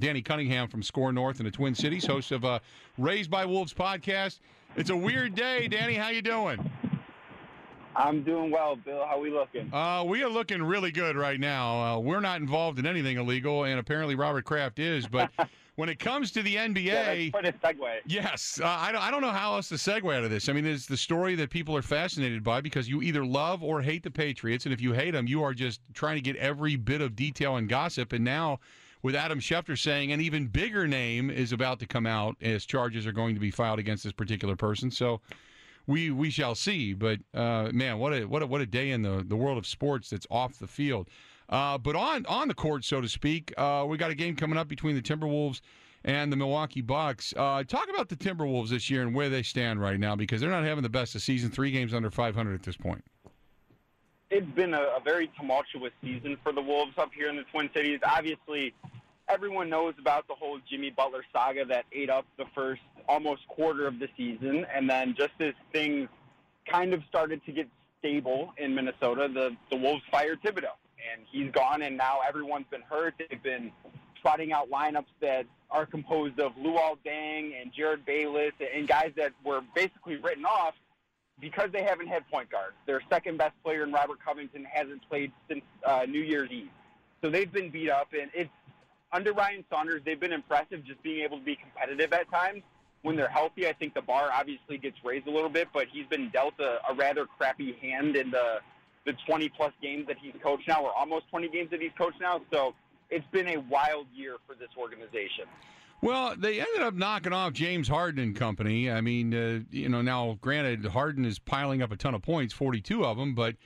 Danny Cunningham from Skor North in the Twin Cities, host of uh, Raised by Wolves podcast. It's a weird day, Danny. How you doing? I'm doing well, Bill. How we looking? Uh, we are looking really good right now. Uh, we're not involved in anything illegal, and apparently Robert Kraft is. But when it comes to the NBA, yeah, that's quite a segue. Yes, uh, I, don't, I don't know how else to segue out of this. I mean, it's the story that people are fascinated by because you either love or hate the Patriots, and if you hate them, you are just trying to get every bit of detail and gossip. And now, with Adam Schefter saying an even bigger name is about to come out as charges are going to be filed against this particular person, so we we shall see. But uh, man, what a what a what a day in the the world of sports that's off the field. Uh, but on on the court, so to speak, uh, we got a game coming up between the Timberwolves and the Milwaukee Bucks. Uh, talk about the Timberwolves this year and where they stand right now because they're not having the best of season. Three games under 500 at this point. It's been a, a very tumultuous season for the Wolves up here in the Twin Cities. Obviously, everyone knows about the whole Jimmy Butler saga that ate up the first almost quarter of the season, and then just as things kind of started to get stable in Minnesota, the the Wolves fired Thibodeau, and he's gone, and now everyone's been hurt. They've been trotting out lineups that are composed of Luol Deng and Jerryd Bayless and guys that were basically written off because they haven't had point guards. Their second best player in Robert Covington hasn't played since uh, New Year's Eve. So they've been beat up, and it's under Ryan Saunders, they've been impressive just being able to be competitive at times. When they're healthy, I think the bar obviously gets raised a little bit, but he's been dealt a, a rather crappy hand in the the 20 plus games that he's coached now, or almost 20 games that he's coached now. So it's been a wild year for this organization. Well, they ended up knocking off James Harden and company. I mean, uh, you know, now granted, Harden is piling up a ton of points, 42 of them, but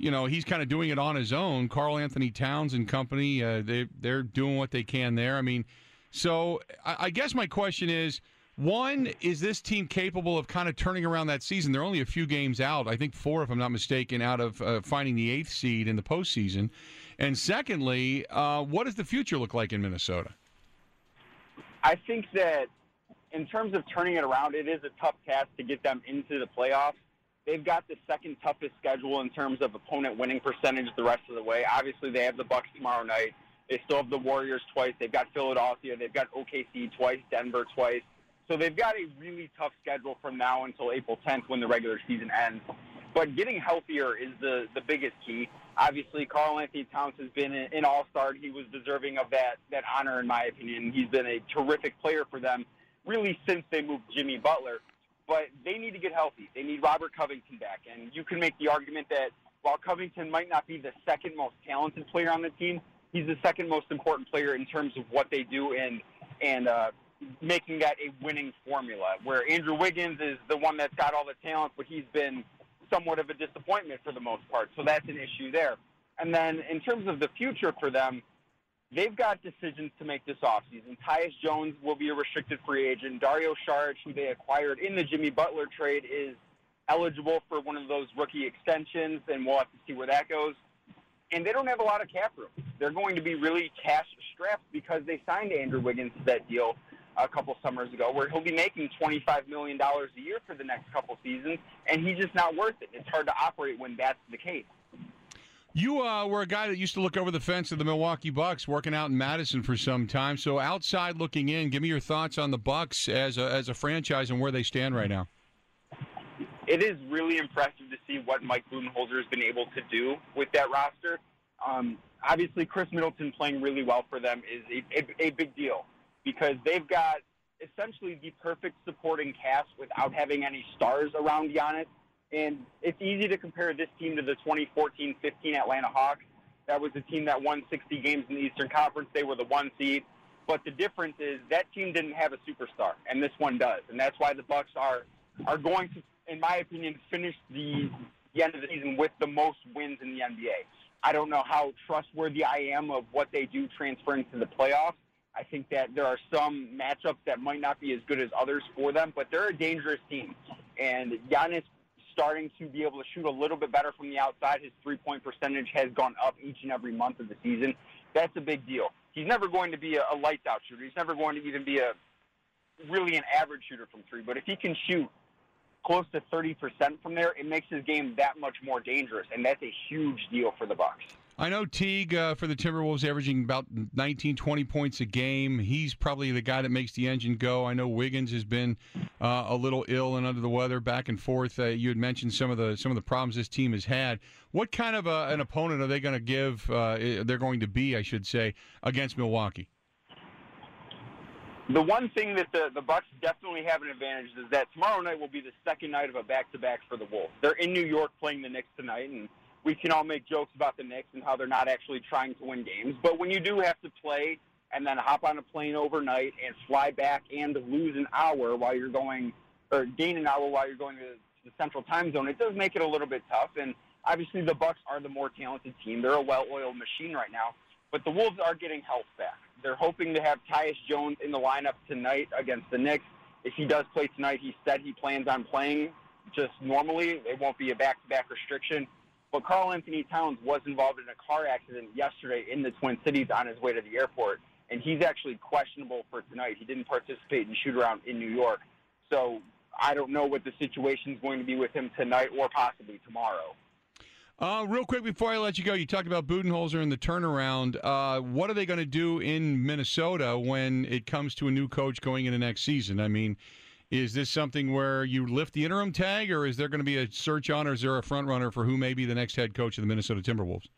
you know he's kind of doing it on his own. Karl-Anthony Towns and company, uh, they they're doing what they can there. I mean, so I, I guess my question is. One, is this team capable of kind of turning around that season? They're only a few games out, I think four, if I'm not mistaken, out of uh, finding the eighth seed in the postseason. And secondly, uh, what does the future look like in Minnesota? I think that in terms of turning it around, it is a tough task to get them into the playoffs. They've got the second toughest schedule in terms of opponent winning percentage the rest of the way. Obviously, they have the Bucks tomorrow night. They still have the Warriors twice. They've got Philadelphia. They've got OKC twice, Denver twice. So they've got a really tough schedule from now until April 10th when the regular season ends. But getting healthier is the, the biggest key. Obviously, Karl-Anthony Towns has been an all star. He was deserving of that, that honor, in my opinion. He's been a terrific player for them, really, since they moved Jimmy Butler. But they need to get healthy. They need Robert Covington back. And you can make the argument that while Covington might not be the second most talented player on the team, he's the second most important player in terms of what they do and, and uh, making that a winning formula. Where Andrew Wiggins is the one that's got all the talent, but he's been somewhat of a disappointment for the most part. So that's an issue there. And then in terms of the future for them, they've got decisions to make this offseason. Tyus Jones will be a restricted free agent. Dario Saric, who they acquired in the Jimmy Butler trade, is eligible for one of those rookie extensions, and we'll have to see where that goes. And they don't have a lot of cap room. They're going to be really cash strapped because they signed Andrew Wiggins to that deal a couple summers ago, where he'll be making $25 million a year for the next couple seasons, and he's just not worth it. It's hard to operate when that's the case. You uh, were a guy that used to look over the fence of the Milwaukee Bucks, working out in Madison for some time. So, outside looking in, give me your thoughts on the Bucks as a, as a franchise and where they stand right now. It is really impressive to see what Mike Budenholzer has been able to do with that roster. Um, obviously, Khris Middleton playing really well for them is a, a, a big deal because they've got essentially the perfect supporting cast without having any stars around Giannis. And it's easy to compare this team to the 2014-15 Atlanta Hawks. That was a team that won 60 games in the Eastern Conference. They were the one seed. But the difference is that team didn't have a superstar, and this one does. And that's why the Bucks are are going to, in my opinion, finish the, the end of the season with the most wins in the NBA. I don't know how trustworthy I am of what they do transferring to the playoffs, I think that there are some matchups that might not be as good as others for them, but they're a dangerous team. And Giannis starting to be able to shoot a little bit better from the outside. His three point percentage has gone up each and every month of the season. That's a big deal. He's never going to be a, a lights out shooter. He's never going to even be a really an average shooter from three. But if he can shoot close to 30% from there, it makes his game that much more dangerous, and that's a huge deal for the Bucks. I know Teague uh, for the Timberwolves averaging about 19, 20 points a game. He's probably the guy that makes the engine go. I know Wiggins has been uh, a little ill and under the weather, back and forth. Uh, you had mentioned some of the some of the problems this team has had. What kind of a, an opponent are they going to give? Uh, they're going to be, I should say, against Milwaukee. The one thing that the, the Bucks definitely have an advantage is that tomorrow night will be the second night of a back-to-back for the Wolves. They're in New York playing the Knicks tonight, and we can all make jokes about the Knicks and how they're not actually trying to win games. But when you do have to play and then hop on a plane overnight and fly back and lose an hour while you're going, or gain an hour while you're going to the Central Time Zone, it does make it a little bit tough. And obviously, the Bucks are the more talented team. They're a well-oiled machine right now, but the Wolves are getting health back. They're hoping to have Tyus Jones in the lineup tonight against the Knicks. If he does play tonight, he said he plans on playing just normally. It won't be a back-to-back restriction. But Karl-Anthony Towns was involved in a car accident yesterday in the Twin Cities on his way to the airport, and he's actually questionable for tonight. He didn't participate in shoot around in New York. So I don't know what the situation is going to be with him tonight or possibly tomorrow. Uh, real quick before I let you go, you talked about Budenholzer and the turnaround. Uh, what are they going to do in Minnesota when it comes to a new coach going into next season? I mean, is this something where you lift the interim tag, or is there going to be a search on, or is there a front runner for who may be the next head coach of the Minnesota Timberwolves?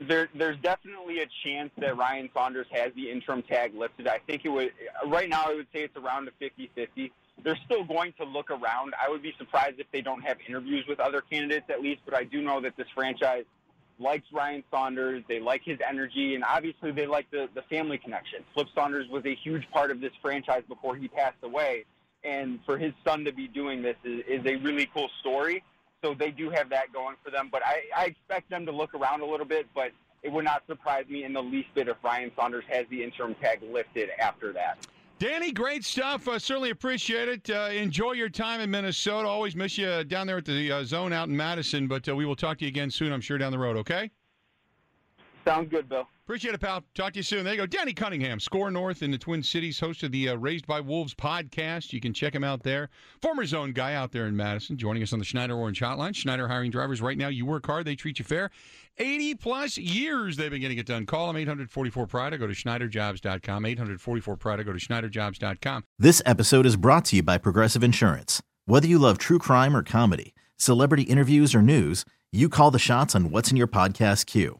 There, there's definitely a chance that Ryan Saunders has the interim tag lifted. I think it would. Right now, I would say it's around a 50-50 they're still going to look around. I would be surprised if they don't have interviews with other candidates at least, but I do know that this franchise likes Ryan Saunders. They like his energy, and obviously they like the, the family connection. Flip Saunders was a huge part of this franchise before he passed away, and for his son to be doing this is, is a really cool story. So they do have that going for them, but I, I expect them to look around a little bit, but it would not surprise me in the least bit if Ryan Saunders has the interim tag lifted after that. Danny, great stuff. Uh, certainly appreciate it. Uh, enjoy your time in Minnesota. Always miss you down there at the uh, zone out in Madison, but uh, we will talk to you again soon, I'm sure, down the road, okay? Sounds good, Bill. Appreciate it, pal. Talk to you soon. There you go. Danny Cunningham, Skor North in the Twin Cities, host of the uh, Raised by Wolves podcast. You can check him out there. Former zone guy out there in Madison, joining us on the Schneider Orange Hotline. Schneider hiring drivers right now. You work hard, they treat you fair. 80 plus years they've been getting it done. Call them 844 Pride. Go to SchneiderJobs.com. 844 Pride. Go to SchneiderJobs.com. This episode is brought to you by Progressive Insurance. Whether you love true crime or comedy, celebrity interviews or news, you call the shots on what's in your podcast queue.